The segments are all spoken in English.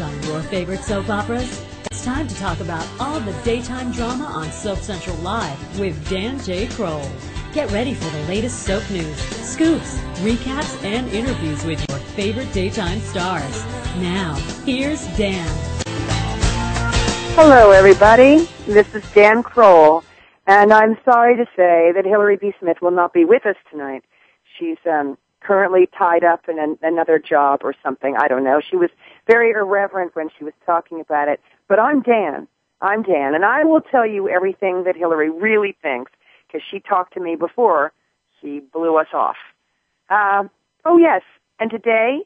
On your favorite soap operas? It's time to talk about all the daytime drama on Soap Central Live with Dan J. Kroll. Get ready for the latest soap news, scoops, recaps, and interviews with your favorite daytime stars. Now, here's Dan. Hello, everybody. This is Dan Kroll, and I'm sorry to say that Hillary B. Smith will not be with us tonight. She's um, currently tied up in an, another job or something. I don't know. She was very irreverent when she was talking about it. But I'm Dan. I'm Dan, and I will tell you everything that Hillary really thinks because she talked to me before she blew us off. Uh, oh yes, and today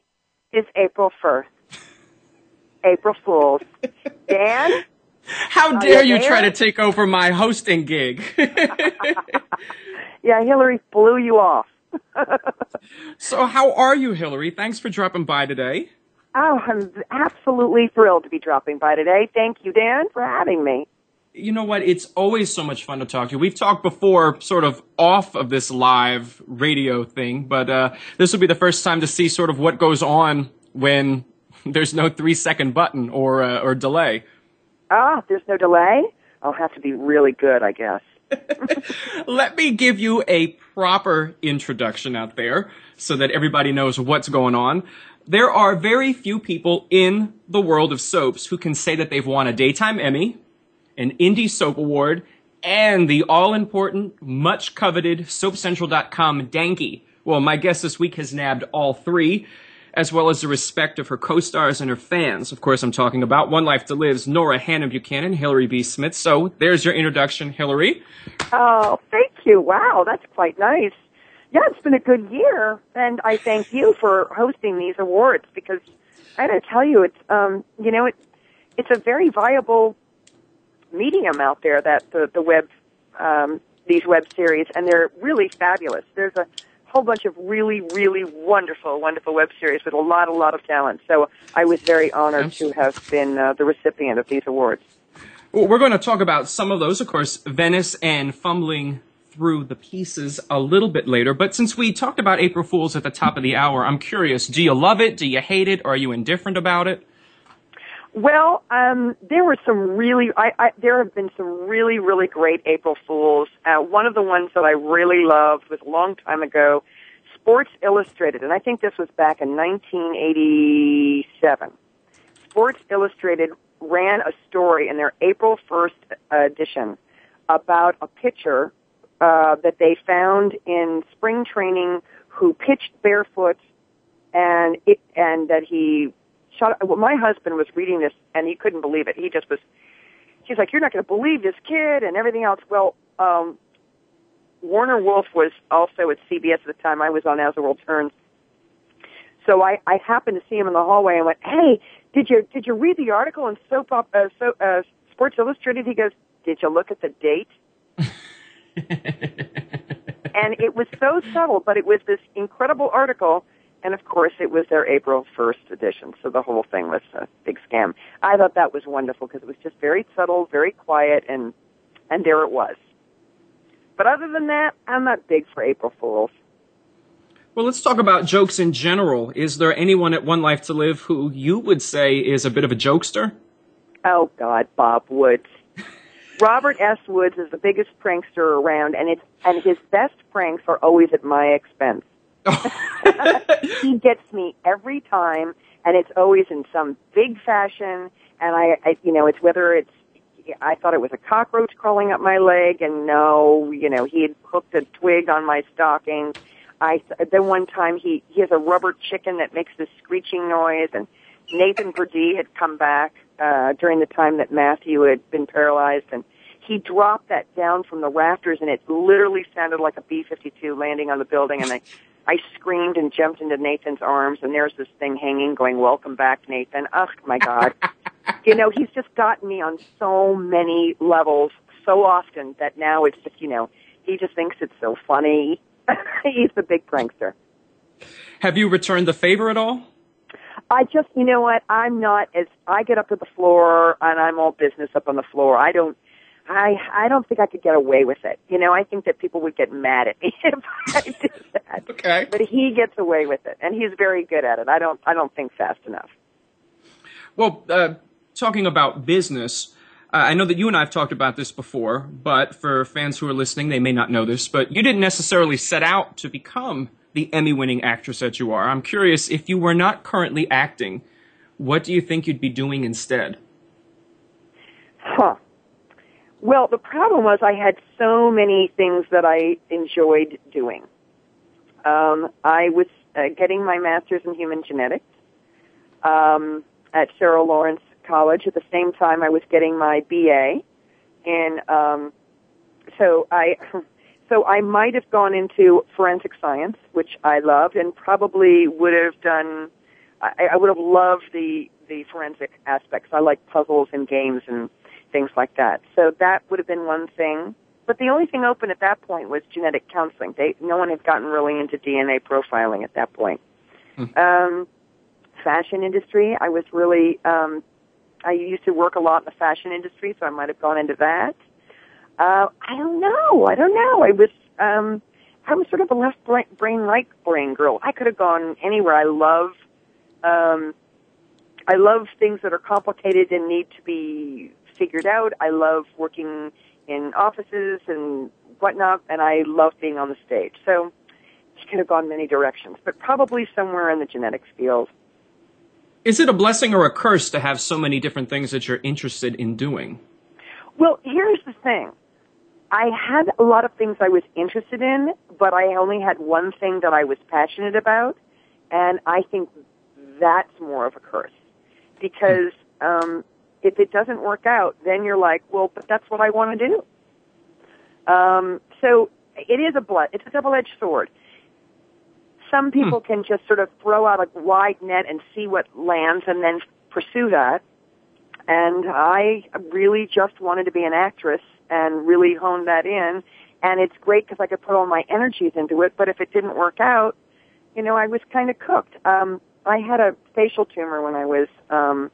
is April 1st. April Fools. Dan? How dare you, you try to take over my hosting gig? yeah, Hillary blew you off. so how are you, Hillary? Thanks for dropping by today. Oh, I'm absolutely thrilled to be dropping by today. Thank you, Dan, for having me. You know what? It's always so much fun to talk to you. We've talked before, sort of off of this live radio thing, but uh, this will be the first time to see sort of what goes on when there's no three second button or uh, or delay. Ah, there's no delay. I'll have to be really good, I guess. Let me give you a proper introduction out there so that everybody knows what's going on. There are very few people in the world of soaps who can say that they've won a Daytime Emmy, an Indie Soap Award, and the all important, much coveted SoapCentral.com Danky. Well, my guest this week has nabbed all three, as well as the respect of her co-stars and her fans. Of course, I'm talking about One Life to Live's Nora Hanan Buchanan, Hillary B. Smith. So there's your introduction, Hillary. Oh, thank you. Wow, that's quite nice. Yeah, it's been a good year, and I thank you for hosting these awards because I got to tell you, it's um, you know, it's it's a very viable medium out there that the the web um, these web series, and they're really fabulous. There's a whole bunch of really, really wonderful, wonderful web series with a lot, a lot of talent. So I was very honored to have been uh, the recipient of these awards. Well, we're going to talk about some of those, of course, Venice and Fumbling through the pieces a little bit later. But since we talked about April Fools at the top of the hour, I'm curious: do you love it? Do you hate it? Or are you indifferent about it? Well, um, there were some really, I, I, there have been some really, really great April Fools. Uh, one of the ones that I really loved was a long time ago, Sports Illustrated, and I think this was back in 1987. Sports Illustrated ran a story in their April 1st edition about a pitcher uh, that they found in spring training who pitched barefoot and it, and that he shot. Well, my husband was reading this and he couldn't believe it. He just was. He's like, "You're not going to believe this kid," and everything else. Well, um, Warner Wolf was also at CBS at the time. I was on As the World Turns. So I, I happened to see him in the hallway and went, "Hey, did you did you read the article in Soap Up, uh, so, uh, Sports Illustrated?" He goes, "Did you look at the date?" and it was so subtle, but it was this incredible article. And of course, it was their April 1st edition, so the whole thing was a big scam. I thought that was wonderful because it was just very subtle, very quiet, and and there it was. But other than that, I'm not big for April Fools. Well, let's talk about jokes in general. Is there anyone at One Life to Live who you would say is a bit of a jokester? Oh God, Bob Woods. Robert S. Woods is the biggest prankster around, and it's and his best pranks are always at my expense. he gets me every time, and it's always in some big fashion, and I, I, you know, it's whether it's I thought it was a cockroach crawling up my leg, and no, you know, he had hooked a twig on my stocking. I then one time he he has a rubber chicken that makes this screeching noise, and Nathan Purdee had come back uh, during the time that Matthew had been paralyzed, and he dropped that down from the rafters, and it literally sounded like a B-52 landing on the building, and I. I screamed and jumped into Nathan's arms, and there's this thing hanging, going, "Welcome back, Nathan." Oh my God! you know, he's just gotten me on so many levels, so often that now it's just, you know, he just thinks it's so funny. he's the big prankster. Have you returned the favor at all? I just, you know what? I'm not as I get up to the floor and I'm all business up on the floor. I don't. I I don't think I could get away with it. You know, I think that people would get mad at me if I did that. Okay. But he gets away with it, and he's very good at it. I don't I don't think fast enough. Well, uh, talking about business, uh, I know that you and I have talked about this before, but for fans who are listening, they may not know this, but you didn't necessarily set out to become the Emmy winning actress that you are. I'm curious if you were not currently acting, what do you think you'd be doing instead? Huh. Well, the problem was I had so many things that I enjoyed doing. Um, I was uh, getting my master's in human genetics um, at Sarah Lawrence College. At the same time, I was getting my BA, and um, so I. So I might have gone into forensic science, which I loved, and probably would have done. I, I would have loved the the forensic aspects. I like puzzles and games and things like that. So that would have been one thing. But the only thing open at that point was genetic counseling. They, no one had gotten really into DNA profiling at that point. Hmm. Um, fashion industry, I was really, um, I used to work a lot in the fashion industry, so I might have gone into that. Uh, I don't know. I don't know. I was, um, I was sort of a left brain, right brain girl. I could have gone anywhere. I love, um, I love things that are complicated and need to be figured out. I love working in offices and whatnot, and I love being on the stage. So it could have gone many directions, but probably somewhere in the genetics field. Is it a blessing or a curse to have so many different things that you're interested in doing? Well, here's the thing. I had a lot of things I was interested in, but I only had one thing that I was passionate about, and I think that's more of a curse because um, if it doesn't work out, then you're like, well, but that's what I want to do. Um, so it is a blood. It's a double-edged sword. Some people hmm. can just sort of throw out a wide net and see what lands, and then pursue that. And I really just wanted to be an actress and really hone that in. And it's great because I could put all my energies into it. But if it didn't work out, you know, I was kind of cooked. Um, I had a facial tumor when I was um,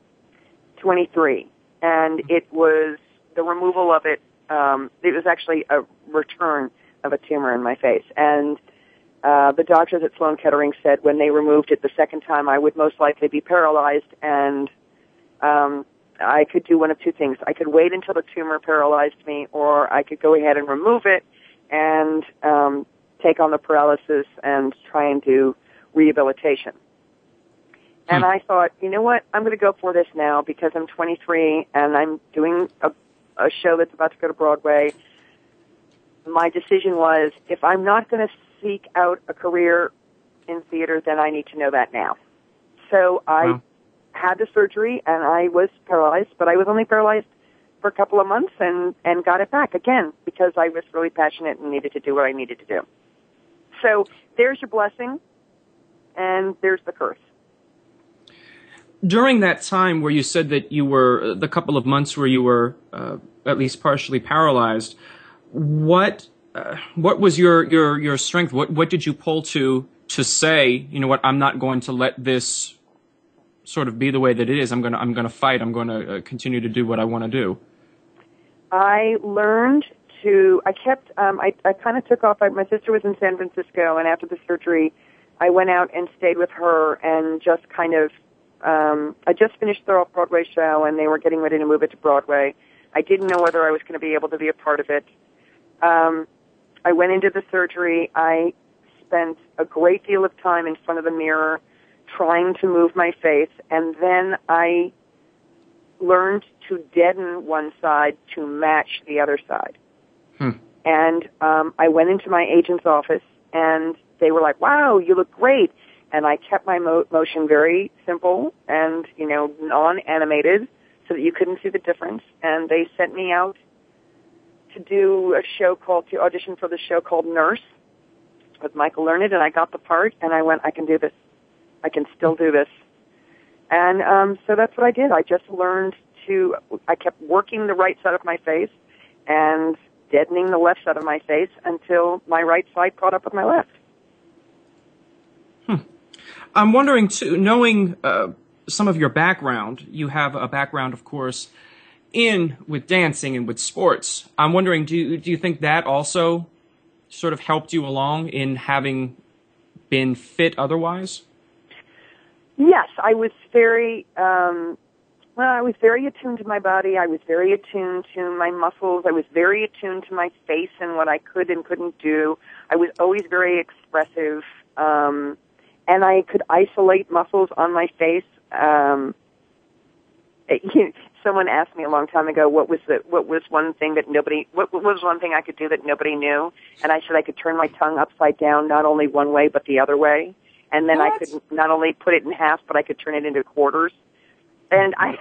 23, and it was the removal of it. Um, it was actually a return of a tumor in my face, and uh, the doctors at Sloan Kettering said when they removed it the second time, I would most likely be paralyzed, and um, I could do one of two things. I could wait until the tumor paralyzed me, or I could go ahead and remove it and um, take on the paralysis and try and do rehabilitation. And hmm. I thought, you know what? I'm going to go for this now because I'm 23 and I'm doing a, a show that's about to go to Broadway. My decision was if I'm not going to seek out a career in theater, then I need to know that now. So I wow. Had the surgery and I was paralyzed, but I was only paralyzed for a couple of months and, and got it back again because I was really passionate and needed to do what I needed to do. So there's your blessing and there's the curse during that time where you said that you were uh, the couple of months where you were uh, at least partially paralyzed, what uh, what was your your your strength? What what did you pull to to say, you know what, I'm not going to let this sort of be the way that it is. I'm gonna I'm gonna fight. I'm going to uh, continue to do what I want to do. I learned to. I kept. Um, I I kind of took off. I, my sister was in San Francisco, and after the surgery, I went out and stayed with her and just kind of um, I just finished the Off Broadway show, and they were getting ready to move it to Broadway. I didn't know whether I was going to be able to be a part of it. Um, I went into the surgery. I spent a great deal of time in front of the mirror trying to move my face, and then I learned to deaden one side to match the other side. Hmm. And um, I went into my agent's office, and they were like, "Wow, you look great." And I kept my mo- motion very simple and you know non-animated, so that you couldn't see the difference. And they sent me out to do a show called to audition for the show called Nurse with Michael Learned, and I got the part. And I went, "I can do this. I can still do this." And um, so that's what I did. I just learned to. I kept working the right side of my face and deadening the left side of my face until my right side caught up with my left. I'm wondering too, knowing uh, some of your background, you have a background, of course, in with dancing and with sports. I'm wondering, do do you think that also sort of helped you along in having been fit otherwise? Yes, I was very um, well. I was very attuned to my body. I was very attuned to my muscles. I was very attuned to my face and what I could and couldn't do. I was always very expressive, um, and I could isolate muscles on my face. Um, it, someone asked me a long time ago what was the what was one thing that nobody what, what was one thing I could do that nobody knew, and I said I could turn my tongue upside down, not only one way but the other way and then what? I could not only put it in half, but I could turn it into quarters. And I,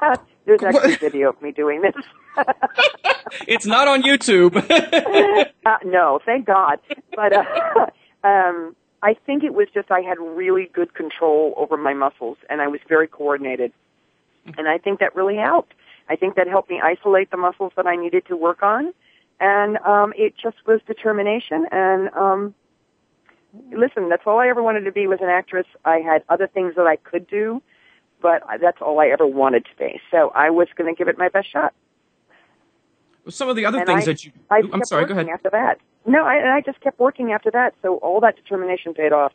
there's actually video of me doing this. it's not on YouTube. uh, no, thank God. But uh, um, I think it was just I had really good control over my muscles, and I was very coordinated. And I think that really helped. I think that helped me isolate the muscles that I needed to work on, and um, it just was determination and um, listen, that's all I ever wanted to be was an actress. I had other things that I could do, but that's all I ever wanted to be. So I was going to give it my best shot. Some of the other and things I, that you, I I'm sorry, go ahead. After that, no, I, and I just kept working after that. So all that determination paid off.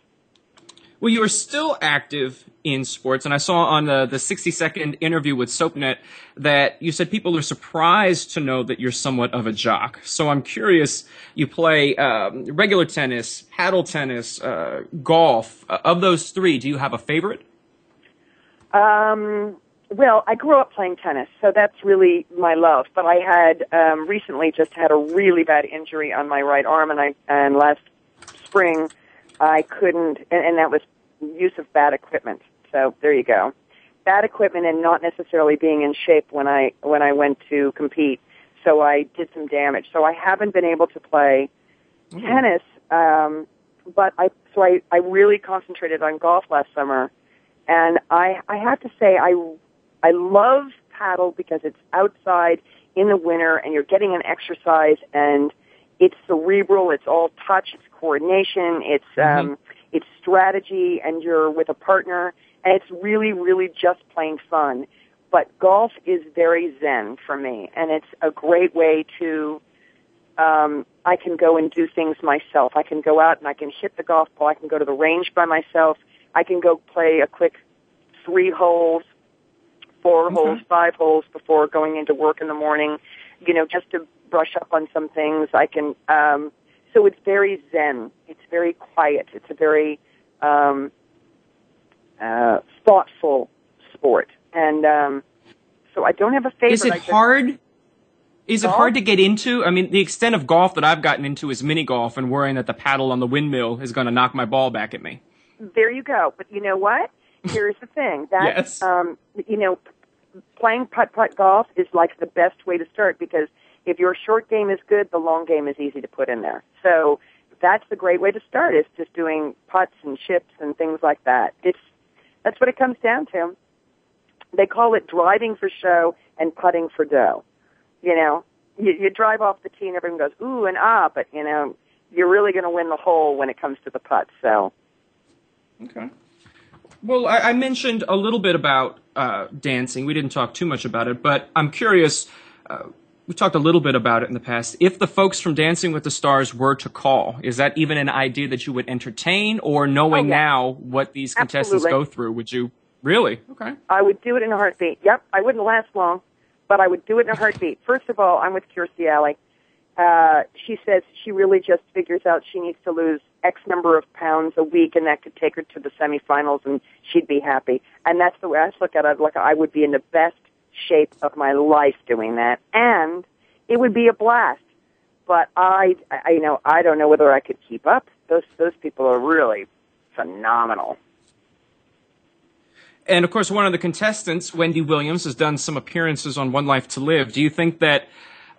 Well, you are still active in sports, and I saw on the, the 60 second interview with SoapNet that you said people are surprised to know that you're somewhat of a jock. So I'm curious, you play um, regular tennis, paddle tennis, uh, golf. Uh, of those three, do you have a favorite? Um, well, I grew up playing tennis, so that's really my love. But I had um, recently just had a really bad injury on my right arm, and I and last spring I couldn't, and, and that was use of bad equipment. So there you go, bad equipment and not necessarily being in shape when I when I went to compete. So I did some damage. So I haven't been able to play tennis, um, but I so I I really concentrated on golf last summer, and I I have to say I I love paddle because it's outside in the winter and you're getting an exercise and it's cerebral, it's all touch, it's coordination, it's Mm-hmm. um it's strategy and you're with a partner and it's really really just plain fun. But golf is very zen for me and it's a great way to um I can go and do things myself. I can go out and I can hit the golf ball. I can go to the range by myself. I can go play a quick three holes, four Okay. holes, five holes before going into work in the morning, you know, just to brush up on some things. I can, um, so it's very zen. It's very quiet. It's a very, um, uh, thoughtful sport. And, um, so I don't have a favorite. Is it just- hard? Is it hard to get into? I mean, the extent of golf that I've gotten into is mini golf and worrying that the paddle on the windmill is going to knock my ball back at me. There you go. But you know what? Here's the thing. That Yes. um, you know, playing putt putt golf is like the best way to start because if your short game is good, the long game is easy to put in there. So that's the great way to start. Is just doing putts and chips and things like that. It's that's what it comes down to. They call it driving for show and putting for dough. You know, you, you drive off the tee and everyone goes ooh and ah, but you know, you're really going to win the hole when it comes to the putt. So. Okay. Well, I, I mentioned a little bit about uh, dancing. We didn't talk too much about it, but I'm curious. Uh, we talked a little bit about it in the past. If the folks from Dancing with the Stars were to call, is that even an idea that you would entertain, or knowing Oh, yeah. now what these contestants Absolutely. go through, would you really? Okay. I would do it in a heartbeat. Yep, I wouldn't last long, but I would do it in a heartbeat. First of all, I'm with Kirstie Alley. Uh, she says she really just figures out she needs to lose X number of pounds a week, and that could take her to the semifinals, and she'd be happy. And that's the way I look at it. Like I would be in the best shape of my life doing that, and it would be a blast. But I, I you know, I don't know whether I could keep up. Those those people are really phenomenal. And of course, one of the contestants, Wendy Williams, has done some appearances on One Life to Live. Do you think that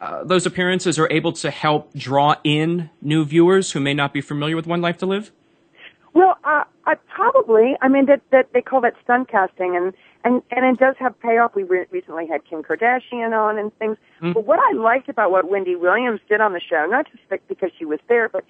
uh, those appearances are able to help draw in new viewers who may not be familiar with One Life to Live? Well, uh, I probably. I mean, that that they call that stunt casting, and and and it does have payoff. We re- recently had Kim Kardashian on and things. Mm. But what I liked about what Wendy Williams did on the show, not just because she was there, but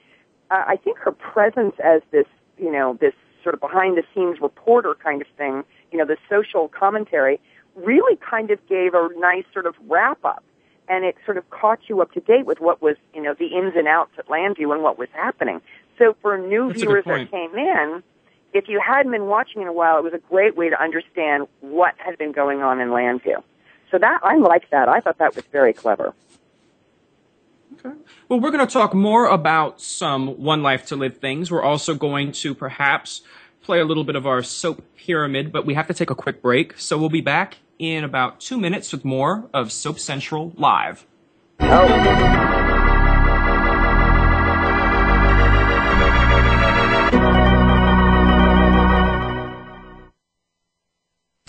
uh, I think her presence as this, you know, this sort of behind the scenes reporter kind of thing you know, the social commentary really kind of gave a nice sort of wrap up and it sort of caught you up to date with what was, you know, the ins and outs at Llanview and what was happening. So for new That's viewers that came in, if you hadn't been watching in a while, it was a great way to understand what had been going on in Llanview. So that I liked that. I thought that was very clever. Okay. Well, we're going to talk more about some One Life to Live things. We're also going to perhaps play a little bit of our soap pyramid, but we have to take a quick break. So we'll be back in about two minutes with more of Soap Central Live. Oh.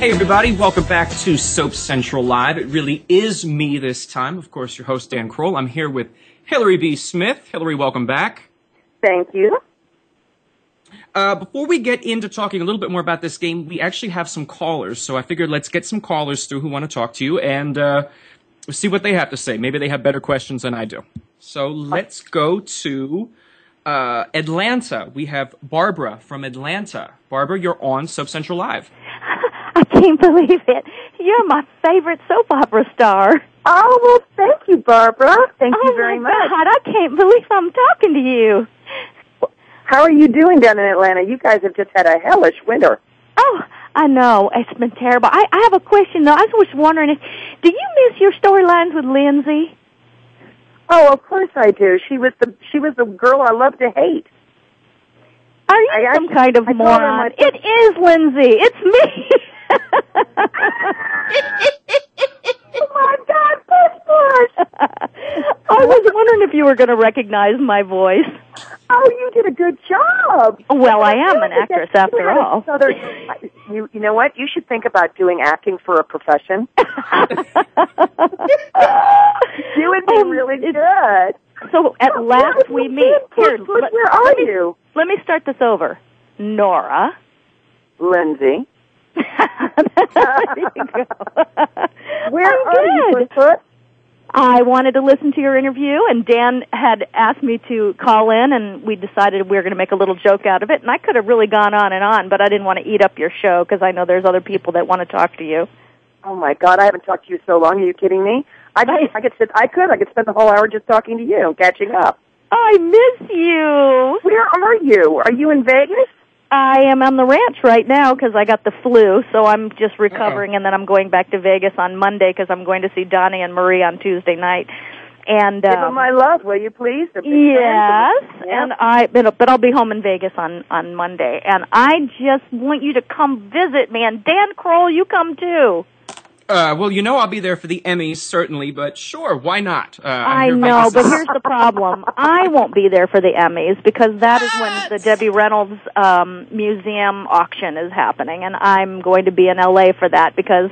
Hey everybody, welcome back to Soap Central Live. It really is me this time. Of course, your host Dan Kroll. I'm here with Hillary B. Smith. Hillary, welcome back. Thank you. Uh, before we get into talking a little bit more about this game, we actually have some callers. So I figured let's get some callers through who want to talk to you and uh, see what they have to say. Maybe they have better questions than I do. So let's go to uh, Atlanta. We have Barbara from Atlanta. Barbara, you're on Soap Central Live. I can't believe it. You're my favorite soap opera star. Oh, well, thank you, Barbara. Thank oh you very my much. God, I can't believe I'm talking to you. How are you doing down in Atlanta? You guys have just had a hellish winter. Oh, I know. It's been terrible. I, I have a question, though. I was just wondering, if, do you miss your storylines with Lindsay? Oh, of course I do. She was the she was the girl I love to hate. Are you I some actually- kind of I moron? It is Lindsay. It's me. Oh my God, Puss Puss! I was wondering if you were going to recognize my voice. Oh, you did a good job. Well, I am an actress after all. Southern, you you know what? You should think about doing acting for a profession. you would be Oh, really it's- good. So at last we meet. Here, Puss, let- where are let me- you, Let me start this over. Nora. Lindsay? There you go. Where I'm are you, good. Puss Puss? I wanted to listen to your interview, and Dan had asked me to call in, and we decided we were going to make a little joke out of it. And I could have really gone on and on, but I didn't want to eat up your show because I know there's other people that want to talk to you. Oh my God, I haven't talked to you so long. Are you kidding me? I could, I could sit. I could. I could spend the whole hour just talking to you, catching up. Oh, I miss you. Where are you? Are you in Vegas? I am on the ranch right now because I got the flu, so I'm just recovering, and then I'm going back to Vegas on Monday because I'm going to see Donnie and Marie on Tuesday night. And Give um, them my love, will you please? Yes, and I but, I'll be home in Vegas on on Monday, and I just want you to come visit me. And Dan Kroll, you come too. Uh, well, you know I'll be there for the Emmys, certainly, but sure, why not? Uh, I'm I here know, but here's the problem. I won't be there for the Emmys because that is when the Debbie Reynolds um, museum auction is happening, and I'm going to be in LA for that because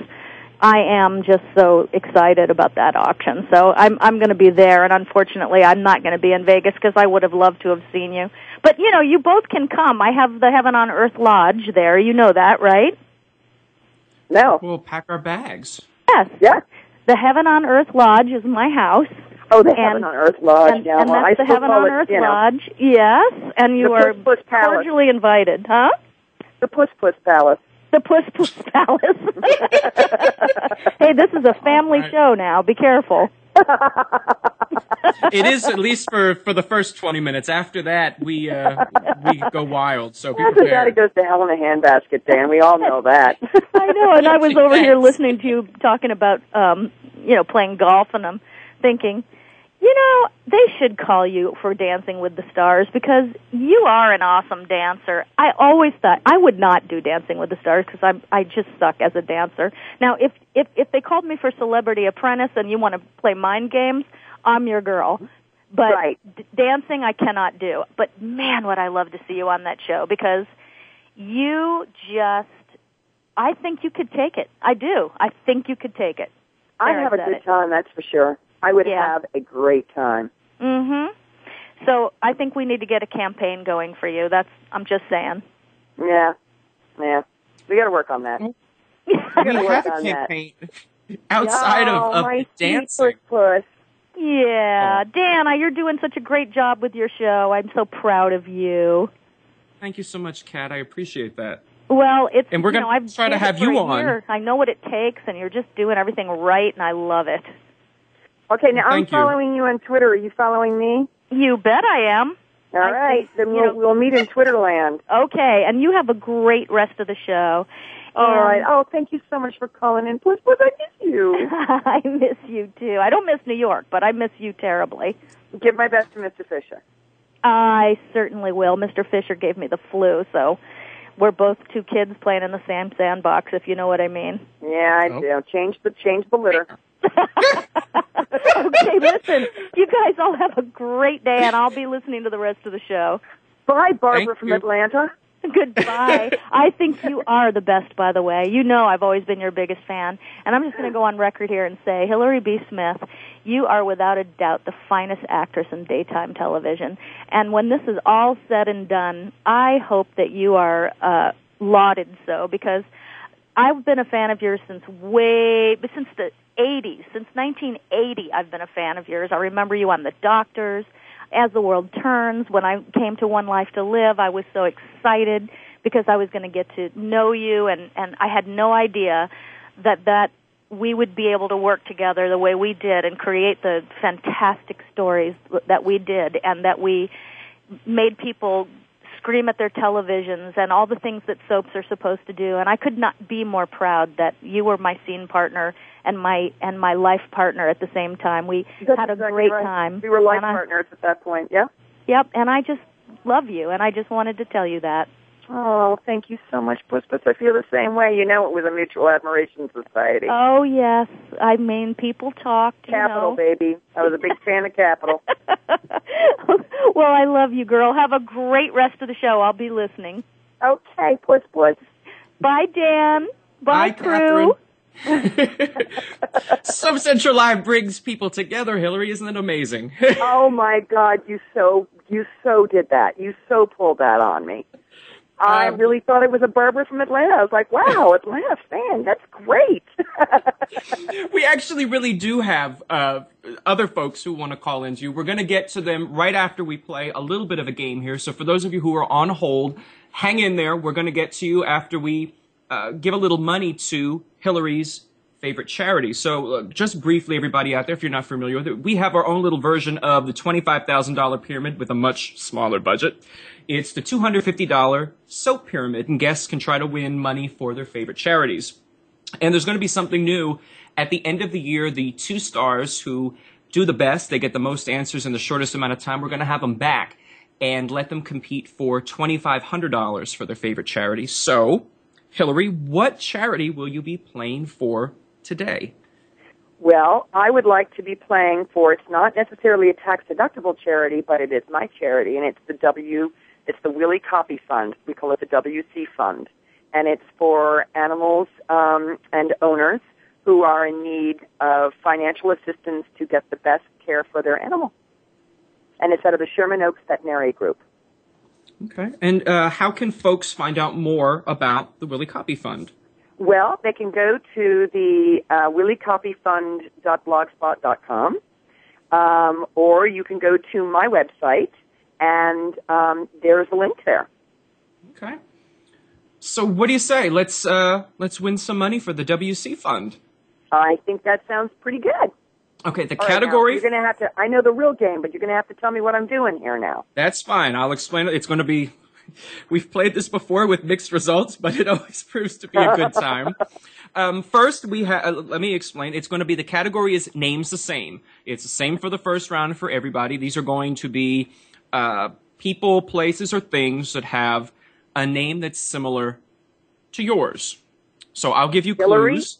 I am just so excited about that auction. So I'm I'm going to be there, and unfortunately, I'm not going to be in Vegas because I would have loved to have seen you. But you know, you both can come. I have the Heaven on Earth Lodge there. You know that, right? No. We'll pack our bags. Yes. Yes. The Heaven on Earth Lodge is my house. Oh, the And- Heaven on Earth Lodge. and, yeah, and well, I that's the Heaven on it, Earth you know, Lodge. Yes, and you are Puss Puss Palace. cordially invited, huh? The Puss Puss Palace. The Puss Puss Palace. hey, this is a family Right. show now. Be careful. it is at least for for the first twenty minutes. After that, we uh, we go wild. So be After that, it goes to hell in a handbasket, Dan. We all know that. I know, and I was over here listening to you talking about, um, you know, playing golf, and I'm thinking, you know, they should call you for Dancing with the Stars because you are an awesome dancer. I always thought I would not do Dancing with the Stars because I'm I just suck as a dancer. Now, if if if they called me for Celebrity Apprentice and you want to play mind games, I'm your girl. But Right. d- dancing I cannot do. But man, would I love to see you on that show because you just I think you could take it. I do. I think you could take it. I There, have a good it. time, that's for sure. I would Yeah. have a great time. Mhm. So, I think we need to get a campaign going for you. That's I'm just saying. Yeah, yeah. We got to work on that. we gotta work have a on that. campaign outside oh, of, of my the dancing. sweet Puss. Yeah, Oh. Dana, you're doing such a great job with your show. I'm so proud of you. Thank you so much, Kat. I appreciate that. Well, it's And we're gonna know, I've try to have you on. year. I know what it takes, and you're just doing everything right, and I love it. Okay, now I'm Thank you. following you on Twitter. Are you following me? You bet I am. All I right, think, then we'll, know- we'll meet in Twitterland. Okay, and you have a great rest of the show. All And- right. Oh, thank you so much for calling in. Puss, Puss, I miss you. I miss you too. I don't miss New York, but I miss you terribly. Give my best to Mr. Fisher. I certainly will. Mr. Fisher gave me the flu, so we're both two kids playing in the same sandbox, if you know what I mean. Yeah, I Oh. do. Change the change the litter. okay, listen, you guys all have a great day, and I'll be listening to the rest of the show. Bye, Barbara Thank from you. Atlanta. Goodbye. I think you are the best, by the way. You know I've always been your biggest fan. And I'm just going to go on record here and say, Hillary B. Smith, you are without a doubt the finest actress in daytime television. And when this is all said and done, I hope that you are uh, lauded so because I've been a fan of yours since way, since the 80s. Since 1980, I've been a fan of yours. I remember you on The Doctors as the world turns, when I came to One Life to Live, I was so excited because I was going to get to know you, and and I had no idea that that we would be able to work together the way we did and create the fantastic stories that we did, and that we made people scream at their televisions and all the things that soaps are supposed to do. And I could not be more proud that you were my scene partner and my and my life partner at the same time. We That's had a exactly great right. time. We were life I- partners at that point. Yeah. Yep, and I just love you, and I just wanted to tell you that. Oh, thank you so much, Puss Puss. I feel the same way. You know, it was a mutual admiration society. Oh yes, I mean people talked. Capitol, know. baby. I was a big fan of Capitol. well, I love you, girl. Have a great rest of the show. I'll be listening. Okay, Puss Puss. Bye, Dan. Bye, Bye, crew. Soap Central Live brings people together, Hillary. Isn't it amazing? oh my God, you so you so did that. You so pulled that on me. I Um, really thought it was a barber from Atlanta. I was like, wow, Atlanta fan, that's great. we actually really do have uh, other folks who want to call into you. We're going to get to them right after we play a little bit of a game here. So for those of you who are on hold, hang in there. We're going to get to you after we uh, give a little money to Hillary's favorite charity. So uh, just briefly, everybody out there, if you're not familiar with it, we have our own little version of the $25,000 pyramid with a much smaller budget. It's the $250 soap pyramid, and guests can try to win money for their favorite charities. And there's going to be something new at the end of the year. The two stars who do the best, they get the most answers in the shortest amount of time. We're going to have them back and let them compete for $2,500 for their favorite charity. So, Hillary, what charity will you be playing for today? Well, I would like to be playing for. It's not necessarily a tax deductible charity, but it is my charity, and it's the W. It's the Willie-Coppee Fund. We call it the WC Fund, and it's for animals um, and owners who are in need of financial assistance to get the best care for their animal. And it's out of the Sherman Oaks Veterinary Group. Okay. And uh, how can folks find out more about the Willie-Coppee Fund? Well, they can go to the uh, williecoppeefund.blogspot.com, um, or you can go to my website, and um, there's a link there. Okay. So what do you say? Let's uh, let's win some money for the WC Fund. I think that sounds pretty good. Okay, the All right, category. you're going to have to. I know the real game, but you're going to have to tell me what I'm doing here now. That's fine. I'll explain it. It's going to be. We've played this before with mixed results, but it always proves to be a good time. Um, first, we have. Uh, let me explain. It's going to be the category is names the same. It's the same for the first round for everybody. These are going to be uh, people, places, or things that have a name that's similar to yours. So I'll give you Hillary? clues.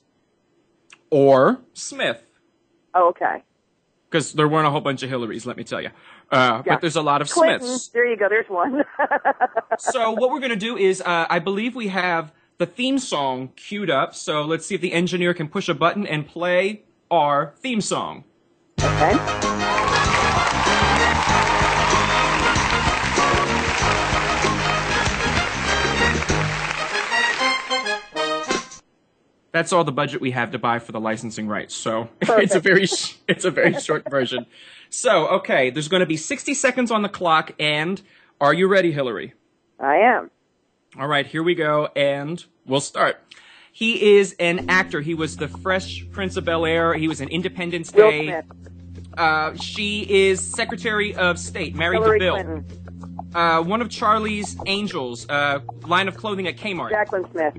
Or Smith Oh, okay. because there weren't a whole bunch of Hillarys, let me tell you. Uh, Yeah. But there's a lot of Clinton. Smiths. There you go. There's one. So what we're going to do is, uh, I believe we have the theme song queued up. So let's see if the engineer can push a button and play our theme song. okay. That's all the budget we have to buy for the licensing rights. So it's a very sh- it's a very short version. So okay, there's going to be 60 seconds on the clock, and are you ready, Hillary? I am. All right, here we go, and we'll start. He is an actor. He was the Fresh Prince of Bel Air. He was in Independence Will Day. Uh, she is Secretary of State, married Hillary to Bill. Uh, one of Charlie's Angels, uh, line of clothing at Kmart. Jaclyn Smith.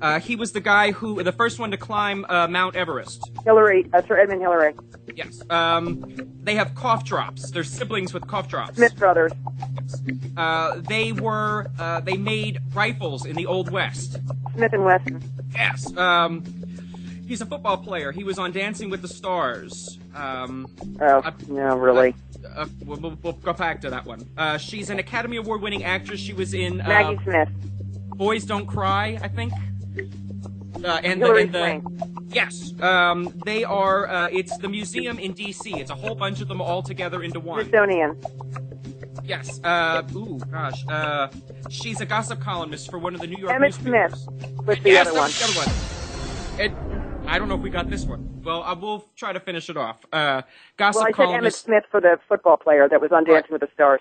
Uh, uh, he was the guy who, the first one to climb uh, Mount Everest. Hillary. Uh, Sir Edmund Hillary. Yes. Um, they have cough drops. They're siblings with cough drops. Smith Brothers. Uh, they were, uh, they made rifles in the Old West. Smith and Wesson. Yes. Um, he's a football player. He was on Dancing with the Stars. Um, Oh, I- no, really. uh, we'll, we'll, we'll go back to that one. Uh, she's an Academy Award winning actress. She was in uh, Maggie Smith. Boys Don't Cry, I think. Uh, and the, and the yes, um, they are. Uh, it's the museum in D.C. It's a whole bunch of them all together into one. Smithsonian. Yes. Uh, ooh, gosh. Uh, she's a gossip columnist for one of the New York Emmitt newspapers. Smith was the yes, other one. the other one. It, I don't know if we got this one. Well, I will try to finish it off. Uh, gossip Well, I said Emmitt columnist. Smith for the football player that was on Dancing with the Stars.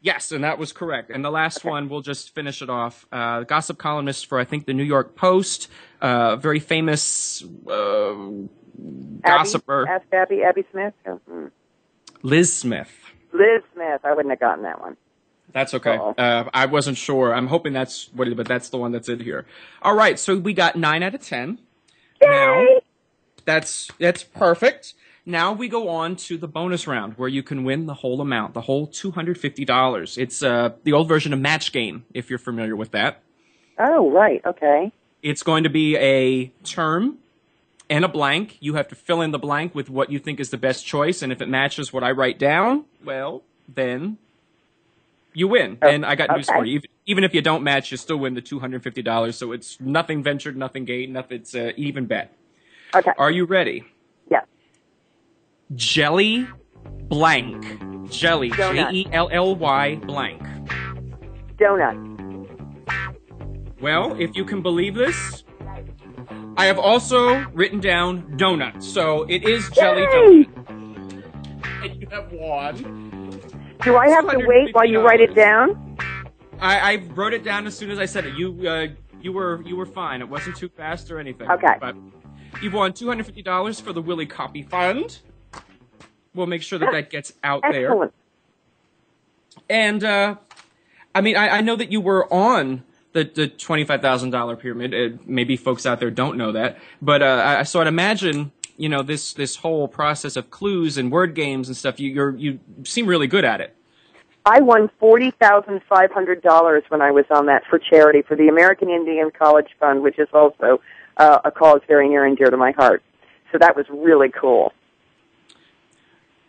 Yes, and that was correct. And the last one, we'll just finish it off. Uh, gossip columnist for I think the New York Post, uh, very famous uh, gossiper, Abby, ask Abby, Abby Smith. Oh, hmm. Liz Smith. Liz Smith. I wouldn't have gotten that one. That's okay. Uh, I wasn't sure. I'm hoping that's what it, but that's the one that's in here. All right, so we got nine out of ten. Now, that's that's perfect. Now we go on to the bonus round where you can win the whole amount, the whole two hundred fifty dollars. It's uh, the old version of Match Game, if you're familiar with that. Oh, right. Okay. It's going to be a term and a blank. You have to fill in the blank with what you think is the best choice, and if it matches what I write down, well, then you win. and I got news for you. Even, even if you don't match, you still win the two hundred fifty dollars. So it's nothing ventured, nothing gained, nothing. It's uh, even bet. Okay. Are you ready? Yes. Jelly blank. Jelly. J. E L L Y blank. Donut. Well, if you can believe this, I have also written down donut. So it is jelly Yay! donut. And you have won. Do I have to wait while you write it down? I, I wrote it down as soon as I said it. You uh, you were you were fine. It wasn't too fast or anything. Okay. But you've won two hundred fifty dollars for the Willie-Coppee Fund. We'll make sure that that gets out there. Excellent. And uh, I mean, I, I know that you were on the the twenty five thousand dollar pyramid. Uh, maybe folks out there don't know that, but uh, I, so I'd imagine you know this this whole process of clues and word games and stuff. You you seem really good at it. I won forty thousand five hundred dollars when I was on that for charity for the American Indian College Fund, which is also uh, a cause very near and dear to my heart. So that was really cool.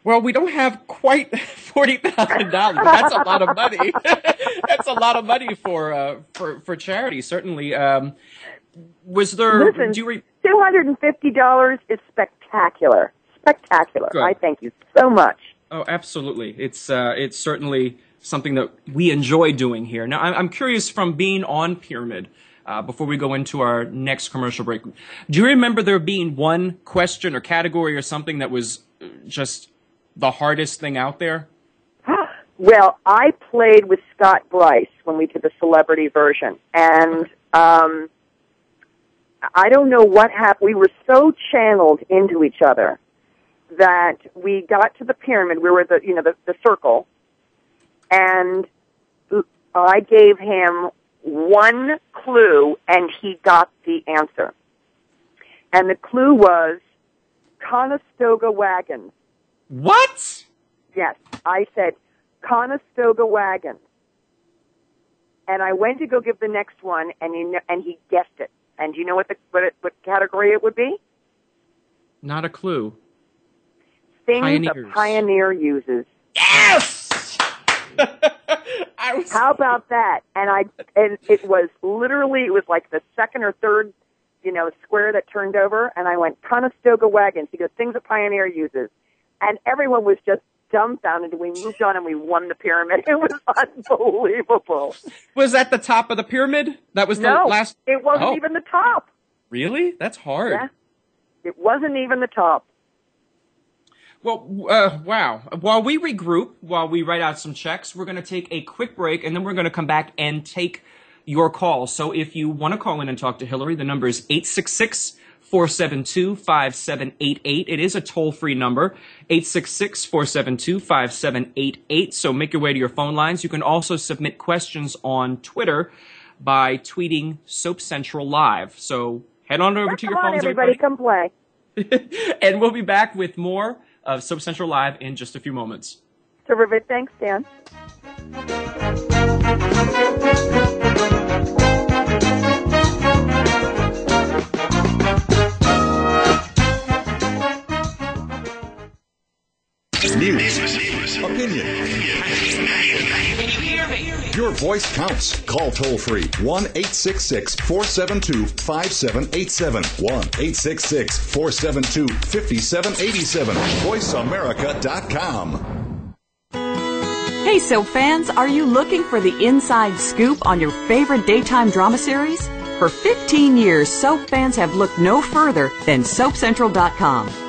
Well, we don't have quite forty thousand dollars. That's a lot of money. That's a lot of money for uh, for for charity. Certainly. Um, was there? Listen, do re- two hundred and fifty dollars is spectacular. Spectacular. Good. I thank you so much. Oh, absolutely. It's uh, it's certainly something that we enjoy doing here. Now, I'm, I'm curious from being on Pyramid. Uh, before we go into our next commercial break, do you remember there being one question or category or something that was uh, just the hardest thing out there? Well, I played with Scott Bryce when we did the celebrity version, and um, I don't know what happened. We were so channeled into each other that we got to the pyramid. We were the you know the, the circle, and I gave him one clue, and he got the answer. And the clue was Conestoga wagons. What? Yes, I said Conestoga wagon. And I went to go give the next one, and he and he guessed it. And do you know what the what, it, what category it would be? Not a clue. Things Pioneers. a pioneer uses. Yes. How about that? And I and it was literally it was like the second or third, you know, square that turned over, and I went Conestoga wagons. He goes things a pioneer uses, and everyone was just dumbfounded. We moved on and we won the pyramid. It was unbelievable. Was that the top of the pyramid? That was the no, last. it wasn't Oh. even the top. Really? That's hard. Yeah. It wasn't even the top. Well, uh, wow. While we regroup, while we write out some checks, we're going to take a quick break and then we're going to come back and take your call. So if you want to call in and talk to Hillary, the number is 866 472 5788. It is a toll free number, 866 472 5788. So make your way to your phone lines. You can also submit questions on Twitter by tweeting Soap Central Live. So head on over to your on, phones, everybody, come play. and we'll be back with more of Soap Central Live in just a few moments. Terrific. Thanks, Dan. views, opinion. Your voice counts. Call toll free 1 866 472 5787. 1 866 472 5787. VoiceAmerica.com. Hey, soap fans, are you looking for the inside scoop on your favorite daytime drama series? For 15 years, soap fans have looked no further than SoapCentral.com.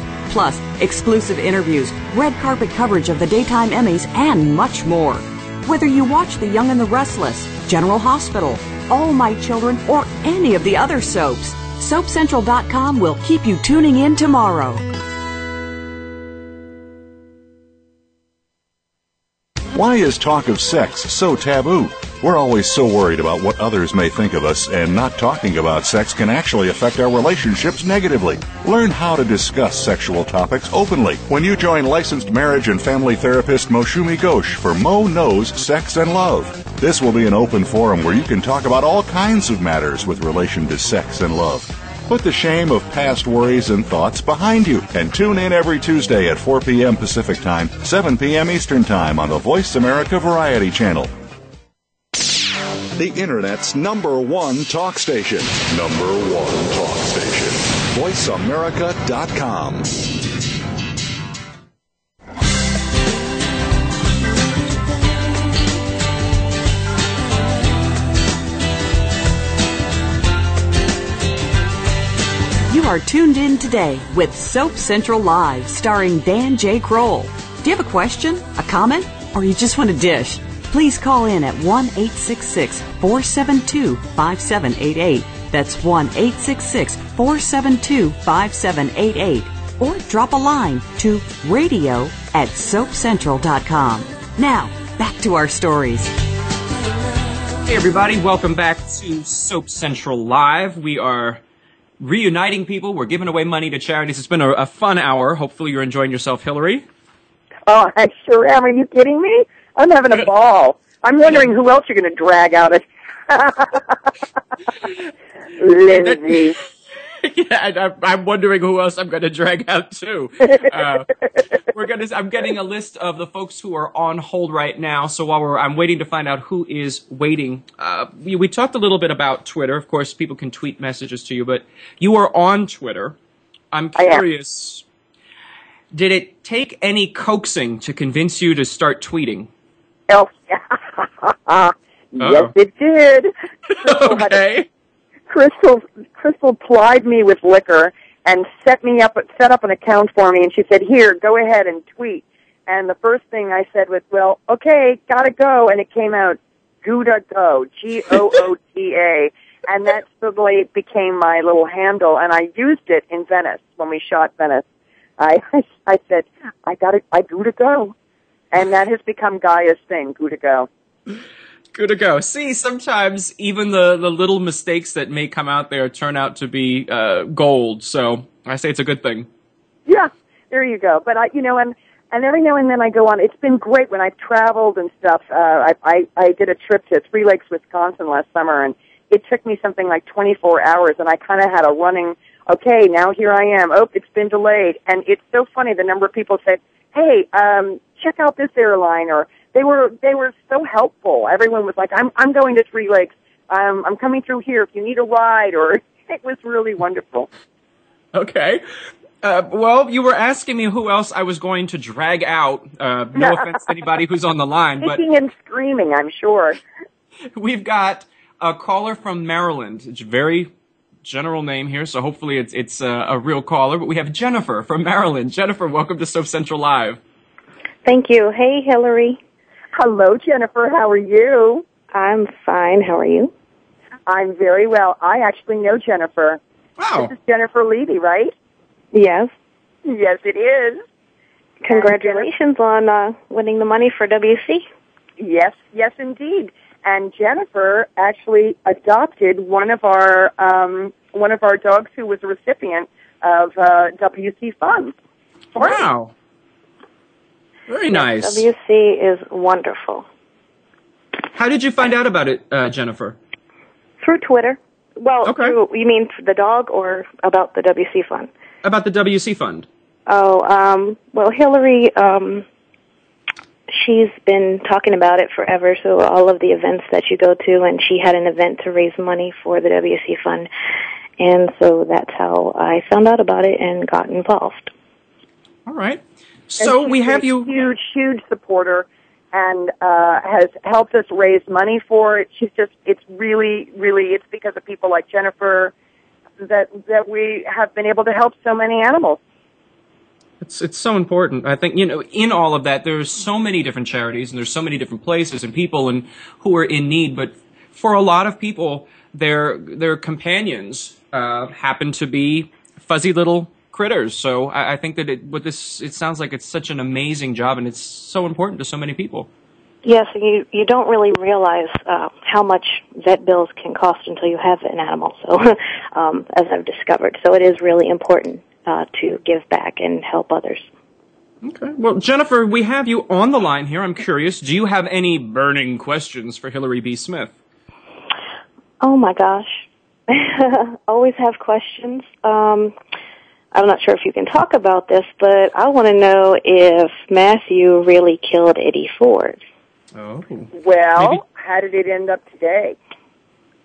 Plus, exclusive interviews, red carpet coverage of the daytime Emmys, and much more. Whether you watch The Young and the Restless, General Hospital, All My Children, or any of the other soaps, SoapCentral.com will keep you tuning in tomorrow. Why is talk of sex so taboo? We're always so worried about what others may think of us, and not talking about sex can actually affect our relationships negatively. Learn how to discuss sexual topics openly when you join licensed marriage and family therapist Moshumi Ghosh for Mo Knows Sex and Love. This will be an open forum where you can talk about all kinds of matters with relation to sex and love. Put the shame of past worries and thoughts behind you and tune in every Tuesday at 4 p.m. Pacific Time, 7 p.m. Eastern Time on the Voice America Variety Channel. The Internet's number one talk station. Number one talk station. VoiceAmerica.com. are tuned in today with Soap Central Live, starring Dan J. Kroll. Do you have a question, a comment, or you just want a dish? Please call in at 1 866 472 5788. That's 1 866 472 5788. Or drop a line to radio at soapcentral.com. Now, back to our stories. Hey everybody, welcome back to Soap Central Live. We are reuniting people. We're giving away money to charities. It's been a, a fun hour. Hopefully you're enjoying yourself, Hillary. Oh, I sure am. Are you kidding me? I'm having a ball. I'm wondering who else you're going to drag out of. Lindsay. yeah, I, am wondering who else I'm going to drag out too. Uh, we're to. I'm getting a list of the folks who are on hold right now. So while we're, I'm waiting to find out who is waiting. Uh, we, we talked a little bit about Twitter. Of course, people can tweet messages to you, but you are on Twitter. I'm curious. Did it take any coaxing to convince you to start tweeting? Oh, yes, it did. okay. Crystal Crystal plied me with liquor and set me up set up an account for me. And she said, Here, go ahead and tweet. And the first thing I said was, Well, okay, gotta go. And it came out Gouda Go G O O T A. And that suddenly it became my little handle. And I used it in Venice when we shot Venice. I I, I said, I gotta I Gouda Go. And that has become Gaia's thing, Gouda Go. Good to go. See, sometimes even the, the little mistakes that may come out there turn out to be uh, gold. So I say it's a good thing. Yeah, there you go. But I, you know, and and every now and then I go on. It's been great when I've traveled and stuff. Uh, I, I I did a trip to Three Lakes, Wisconsin last summer, and it took me something like 24 hours, and I kind of had a running. Okay, now here I am. Oh, it's been delayed, and it's so funny the number of people said, "Hey, um, check out this airline," or they were they were so helpful. Everyone was like, "I'm I'm going to Three Lakes. Um, I'm coming through here. If you need a ride," or it was really wonderful. Okay. Uh, well, you were asking me who else I was going to drag out. Uh, no offense to anybody who's on the line, but kicking and screaming, I'm sure. We've got a caller from Maryland. It's a very general name here, so hopefully it's it's a, a real caller. But we have Jennifer from Maryland. Jennifer, welcome to Soap Central Live. Thank you. Hey, Hillary. Hello, Jennifer. How are you? I'm fine. How are you? I'm very well. I actually know Jennifer. Wow. This is Jennifer Levy, right? Yes. Yes, it is. Congratulations on uh, winning the money for WC. Yes, yes, indeed. and Jennifer actually adopted one of our um, one of our dogs who was a recipient of uh, WC funds. Wow. Very nice. WC is wonderful. How did you find out about it, uh, Jennifer? Through Twitter. Well, through, you mean the dog or about the WC fund? About the WC fund. Oh, um, well, Hillary, um, she's been talking about it forever. So all of the events that you go to, and she had an event to raise money for the WC fund, and so that's how I found out about it and got involved. All right. So we have a you. huge, huge supporter, and uh, has helped us raise money for it. She's just, it's really, really, it's because of people like Jennifer that that we have been able to help so many animals. It's it's so important. I think you know in all of that there's so many different charities and there's so many different places and people and who are in need. But for a lot of people, their their companions uh, happen to be fuzzy little critters. So I, I think that it with this it sounds like it's such an amazing job and it's so important to so many people. Yes, you you don't really realize uh, how much vet bills can cost until you have an animal. So, um, as I've discovered, so it is really important uh, to give back and help others. Okay. Well, Jennifer, we have you on the line here. I'm curious. Do you have any burning questions for Hillary B. Smith? Oh my gosh, always have questions. Um, I'm not sure if you can talk about this, but I want to know if Matthew really killed Eddie Ford. Oh. Well, how did it end up today?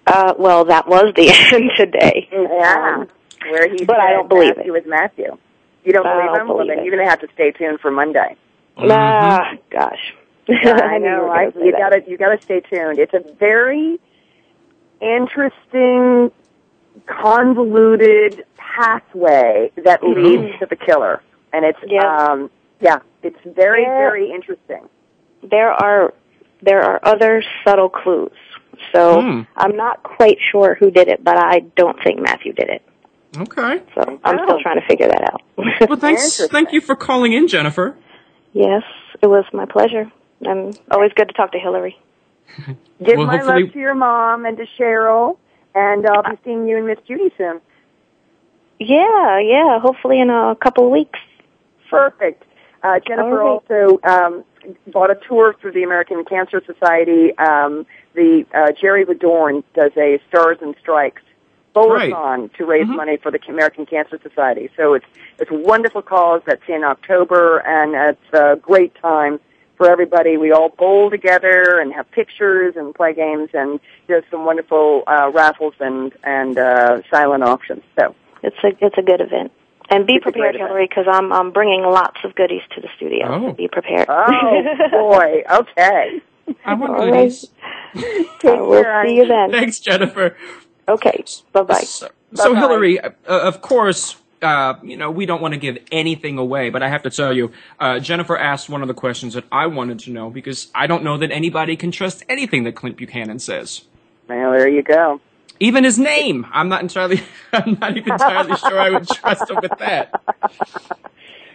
Uh, well, that was the end today. Yeah, where he But I don't believe Matthew was Matthew. You don't believe don't him? Well, then it. you're going to have to stay tuned for Monday. Ah, gosh. I knew you know. were I, you got to you got to stay tuned. It's a very interesting, convoluted pathway that Mhm. leads to the killer, and it's um yeah, it's very There- very interesting. There are there are other subtle clues. So Hmm. I'm not quite sure who did it, but I don't think Matthew did it. Okay. So I'm still trying to figure that out. Well, thanks. Thank you for calling in, Jennifer. yes, it was my pleasure. I'm always good to talk to Hillary. Give Well, my hopefully- love to your mom and to Cheryl, and I'll be seeing you and Miss Judy soon. Yeah, yeah. Hopefully in a couple of weeks. Perfect. Uh, Jennifer All also um, bought a tour through the American Cancer Society. Um, the uh, Jerry Verdorn does a Stars and Strikes bowl-a-thon to raise money for the American Cancer Society. So it's it's a wonderful cause. That's in October, and it's a great time for everybody. We all bowl together and have pictures and play games, and there's some wonderful uh, raffles and and uh, silent auctions. So It's a it's a good event. And be It's prepared. Hillary, because I'm I'm bringing lots of goodies to the studio. Oh. So be prepared. Oh boy. Okay. I want All goodies. I will see you then. Thanks, Jennifer. Okay. Bye bye. So, so Hillary, uh, of course, uh, you know, we don't want to give anything away, but I have to tell you, uh, Jennifer asked one of the questions that I wanted to know because I don't know that anybody can trust anything that Clint Buchanan says. Well, there you go. Even his name, I'm not entirely, I'm not even entirely sure I would trust him with that.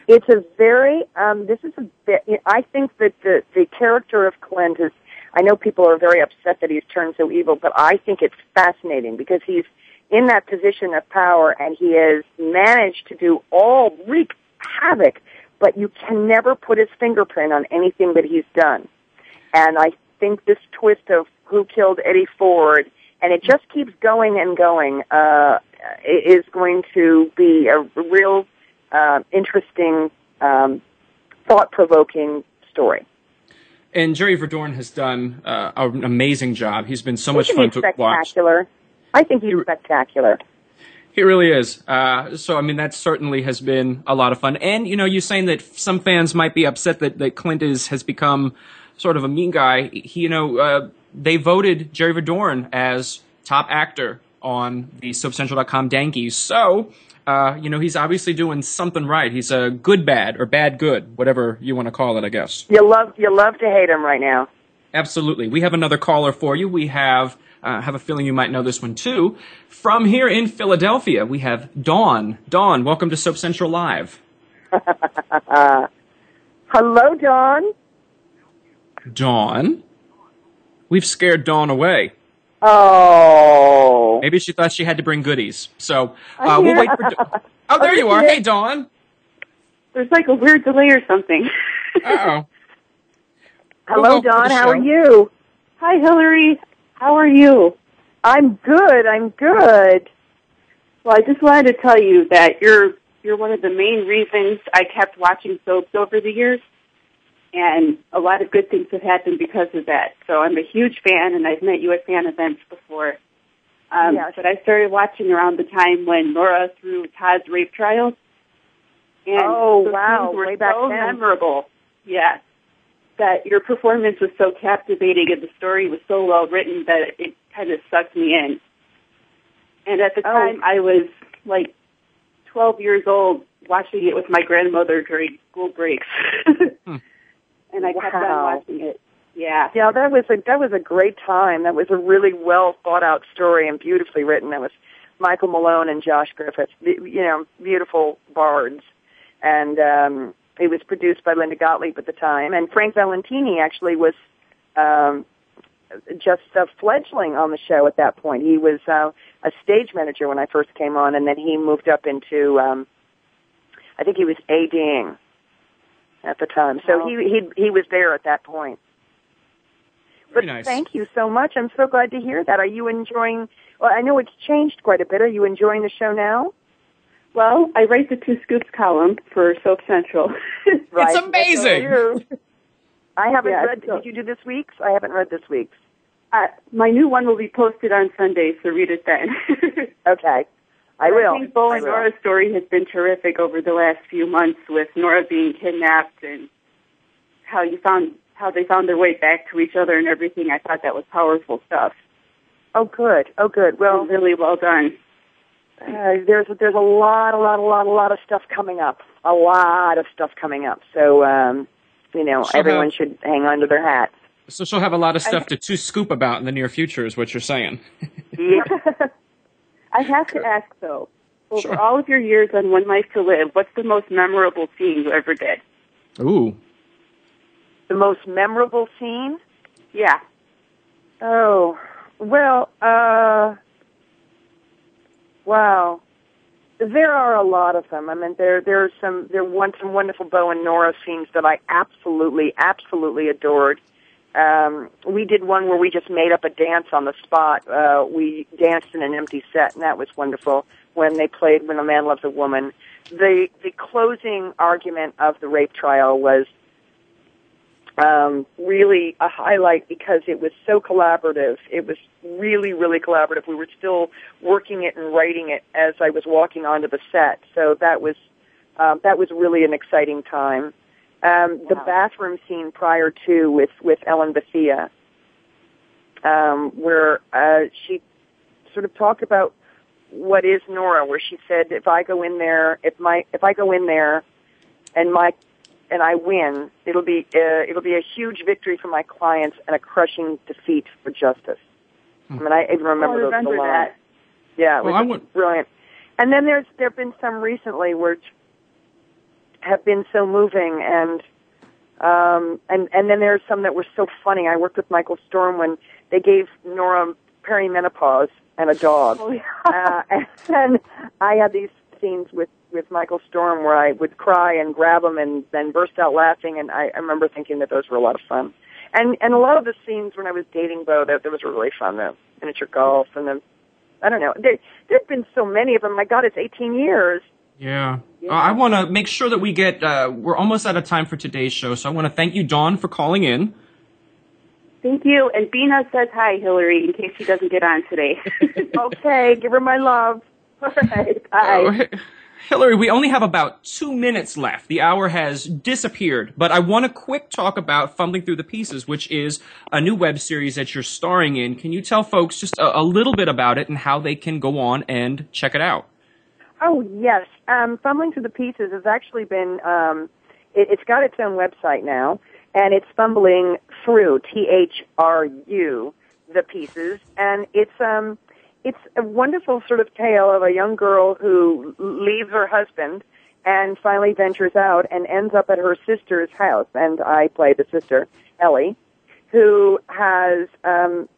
It's a very, um, this is a ve- I think that the, the character of Clint is, I know people are very upset that he's turned so evil, but I think it's fascinating because he's in that position of power and he has managed to do all, wreak havoc, but you can never put his fingerprint on anything that he's done. And I think this twist of who killed Eddie Ford, and it just keeps going and going, uh, is going to be a real uh, interesting, um, thought-provoking story. And Jerry Verdorn has done uh, an amazing job. He's been so much Isn't fun he to watch. spectacular? I think he's spectacular. He really is. Uh, so, I mean, that certainly has been a lot of fun. And, you know, you're saying that some fans might be upset that, that Clint is, has become sort of a mean guy. He, you know, uh, they voted Jerry Verdorn as top actor on the SoapCentral.com Dankies. So, uh, you know, he's obviously doing something right. He's a good bad or bad good, whatever you want to call it, I guess. You love, you love to hate him right now. Absolutely. We have another caller for you. We have, uh, have a feeling you might know this one too. From here in Philadelphia, we have Dawn. Dawn, welcome to Soap Central Live. Hello, Dawn. Dawn. we've scared Dawn away. Oh. Maybe she thought she had to bring goodies. So uh, we'll wait for. Da- oh, there you are. Hey, Dawn. There's like a weird delay or something. Uh-oh. Hello, Dawn. How are you? Hi, Hillary. How are you? I'm good. I'm good. Well, I just wanted to tell you that you're you're one of the main reasons I kept watching soaps over the years, and a lot of good things have happened because of that. So I'm a huge fan, and I've met you at fan events before. Um, Yes. But I started watching around the time when Nora threw Todd's rape trial. And Oh, wow, way back so then. memorable. Yeah. That your performance was so captivating and the story was so well written that it kind of sucked me in. And at the Oh. time, I was like 12 years old watching it with my grandmother during school breaks. and I kept on watching it. Yeah. Yeah, that was a that was a great time. That was a really well thought out story and beautifully written. That was Michael Malone and Josh Griffith. The- You know, beautiful bards, and um, it was produced by Linda Gottlieb at the time. And Frank Valentini actually was um, just a fledgling on the show at that point. He was uh, a stage manager when I first came on, and then he moved up into um, I think he was ADing at the time. So he he he was there at that point. Very nice. thank you so much. I'm so glad to hear that. Are you enjoying? Well, I know it's changed quite a bit. Are you enjoying the show now? Well, I write the Two Scoops column for Soap Central. Right. It's amazing. I haven't Yeah, read. so- Did you do this week's? I haven't read this week's. uh, my new one will be posted on Sunday, so read it then. Okay, I But will. I think Bo I and. Nora's story has been terrific over the last few months with Nora being kidnapped and how you found how they found their way back to each other and everything. I thought that was powerful stuff. Oh, good. Oh, good. Well, Well, really well done. Uh, there's there's a lot, a lot, a lot, a lot of stuff coming up. A lot of stuff coming up. So, um, you know, She'll everyone have- should hang on to their hats. So she'll have a lot of stuff to, to scoop about in the near future, is what you're saying. Yeah. I have to ask though, over Sure. all of your years on One Life to Live, what's the most memorable scene you ever did? Ooh. the most memorable scene. Yeah. Oh, well, uh, wow. There are a lot of them. I mean, there there are some there are some wonderful Bo and Nora scenes that I absolutely absolutely adored. Um, we did one where we just made up a dance on the spot. Uh, we danced in an empty set, and that was wonderful. When they played "When a Man Loves a Woman," the the closing argument of the rape trial was um, really a highlight because it was so collaborative. It was really, really collaborative. We were still working it and writing it as I was walking onto the set. So that was um, that was really an exciting time. Um, The bathroom scene prior to with with Ellen Bethea, um, where uh, she sort of talked about what is Nora, where she said, if I go in there, if my if I go in there, and my and I win, it'll be uh, it'll be a huge victory for my clients and a crushing defeat for justice. I mean, I even remember Oh, I those remember the lines. that. Yeah, it was Well, I would- brilliant. And then there's there've been some recently which have been so moving and um and and then there are some that were so funny. I worked with Michael Storm when they gave Nora perimenopause and a dog. Oh, yeah. uh, and then I had these scenes with with Michael Storm where I would cry and grab him and then burst out laughing and I, I remember thinking that those were a lot of fun. And and a lot of the scenes when I was dating Bo that that was really fun the miniature golf and the I don't know. There there've been so many of them. My God, it's eighteen years. Yeah. Uh, I want to make sure that we get, uh, we're almost out of time for today's show, so I want to thank you, Dawn, for calling in. Thank you. And Bina says hi, Hillary, in case she doesn't get on today. okay, give her my love. All right. Bye. Oh, Hi- Hillary, we only have about two minutes left. The hour has disappeared, but I want to quick talk about Fumbling Through the Pieces, which is a new web series that you're starring in. Can you tell folks just a, a little bit about it and how they can go on and check it out? Oh yes, um, fumbling through the pieces has actually been. Um, it, it's got its own website now, and it's fumbling through T H R U the pieces, and it's um, it's a wonderful sort of tale of a young girl who leaves her husband and finally ventures out and ends up at her sister's house, and I play the sister Ellie, who has um,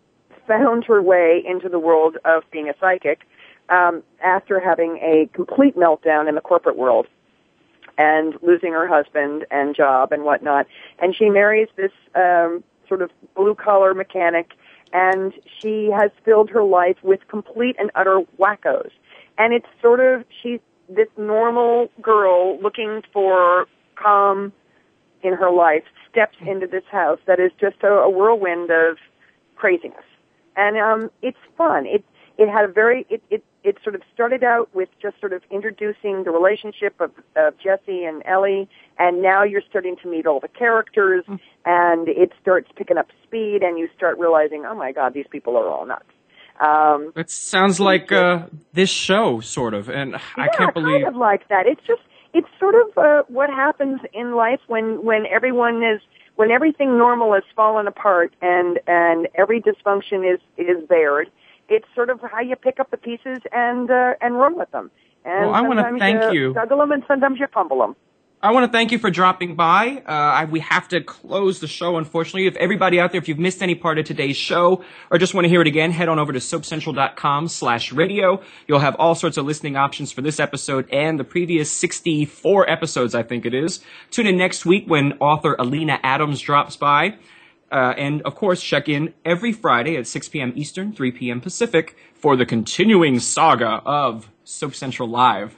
found her way into the world of being a psychic um, after having a complete meltdown in the corporate world and losing her husband and job and whatnot. And she marries this um, sort of blue collar mechanic, and she has filled her life with complete and utter wackos. And it's sort of she's this normal girl looking for calm in her life steps into this house that is just a, a whirlwind of craziness, and um, it's fun. It it had a very it, it it sort of started out with just sort of introducing the relationship of, of Jesse and Ellie, and now you're starting to meet all the characters, mm. and it starts picking up speed, and you start realizing, oh my God, these people are all nuts. Um, it sounds like uh, this show, sort of, and I yeah, can't believe kind of like that. It's just it's sort of uh, what happens in life when when everyone is when everything normal has fallen apart and and every dysfunction is is bared. It's sort of how you pick up the pieces and uh, and run with them. And well, I want to thank you. you. Juggle them and sometimes you fumble them. I want to thank you for dropping by. Uh, I, we have to close the show, unfortunately. If everybody out there, if you've missed any part of today's show or just want to hear it again, head on over to soapcentral.com slash radio. You'll have all sorts of listening options for this episode and the previous 64 episodes, I think it is. Tune in next week when author Alina Adams drops by. Uh, and of course, check in every Friday at 6 p.m. Eastern, 3 p.m. Pacific for the continuing saga of Soap Central Live.